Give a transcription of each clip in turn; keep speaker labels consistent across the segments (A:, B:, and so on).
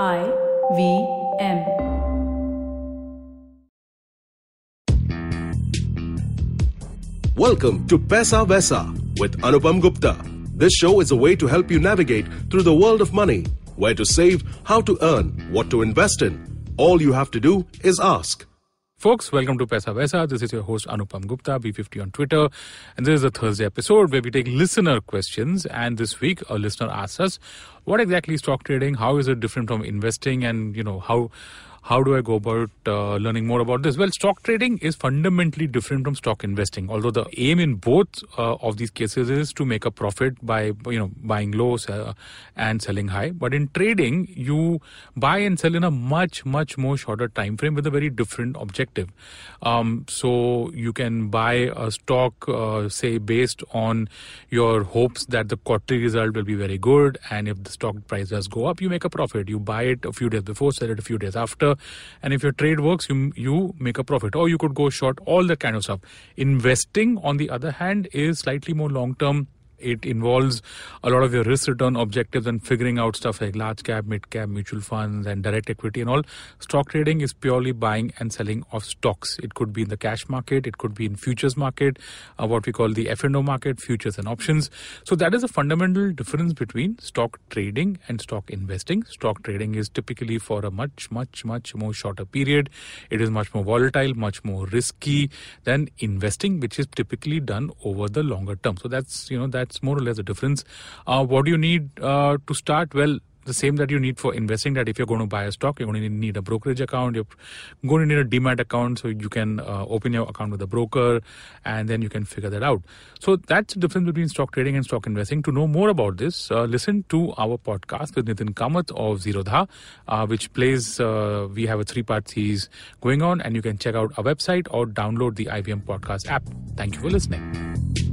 A: I V M.
B: Welcome to Paisa Vaisa with Anupam Gupta. This show is a way to help you navigate through the world of money, where to save, how to earn, what to invest in. All you have to do is ask.
C: Folks, welcome to Paisa Vaisa. This is your host Anupam Gupta, B50 on Twitter. And this is a Thursday episode where we take listener questions. And this week, a listener asks us, what exactly is stock trading? How is it different from investing? And, you know, how how do I go about uh, learning more about this? Well, stock trading is fundamentally different from stock investing. Although the aim in both uh, of these cases is to make a profit by you know buying low uh, and selling high, but in trading you buy and sell in a much much more shorter time frame with a very different objective. Um, so you can buy a stock, uh, say based on your hopes that the quarterly result will be very good, and if the stock price does go up, you make a profit. You buy it a few days before, sell it a few days after. And if your trade works you you make a profit. Or you could go short all that kind of stuff. Investing on the other hand is slightly more long term it involves a lot of your risk return objectives and figuring out stuff like large cap, mid cap, mutual funds, and direct equity and all. Stock trading is purely buying and selling of stocks. It could be in the cash market, it could be in futures market, uh, what we call the F&O market, futures and options. So that is a fundamental difference between stock trading and stock investing. Stock trading is typically for a much, much, much more shorter period. It is much more volatile, much more risky than investing, which is typically done over the longer term. So that's you know that that's more or less the difference. Uh, what do you need uh, to start? Well, the same that you need for investing that if you're going to buy a stock you're going to need a brokerage account you're going to need a demat account so you can uh, open your account with a broker and then you can figure that out so that's the difference between stock trading and stock investing to know more about this uh, listen to our podcast with nithin kamath of zerodha uh, which plays uh, we have a three part series going on and you can check out our website or download the ivm podcast app thank you for listening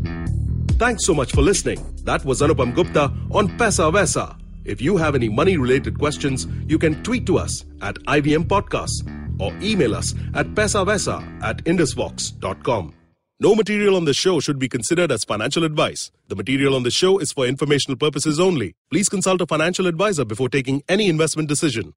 B: Thanks so much for listening. That was Anupam Gupta on Paisa Vaisa. If you have any money related questions, you can tweet to us at IVM Podcasts or email us at pesavesa at indusvox.com. No material on the show should be considered as financial advice. The material on the show is for informational purposes only. Please consult a financial advisor before taking any investment decision.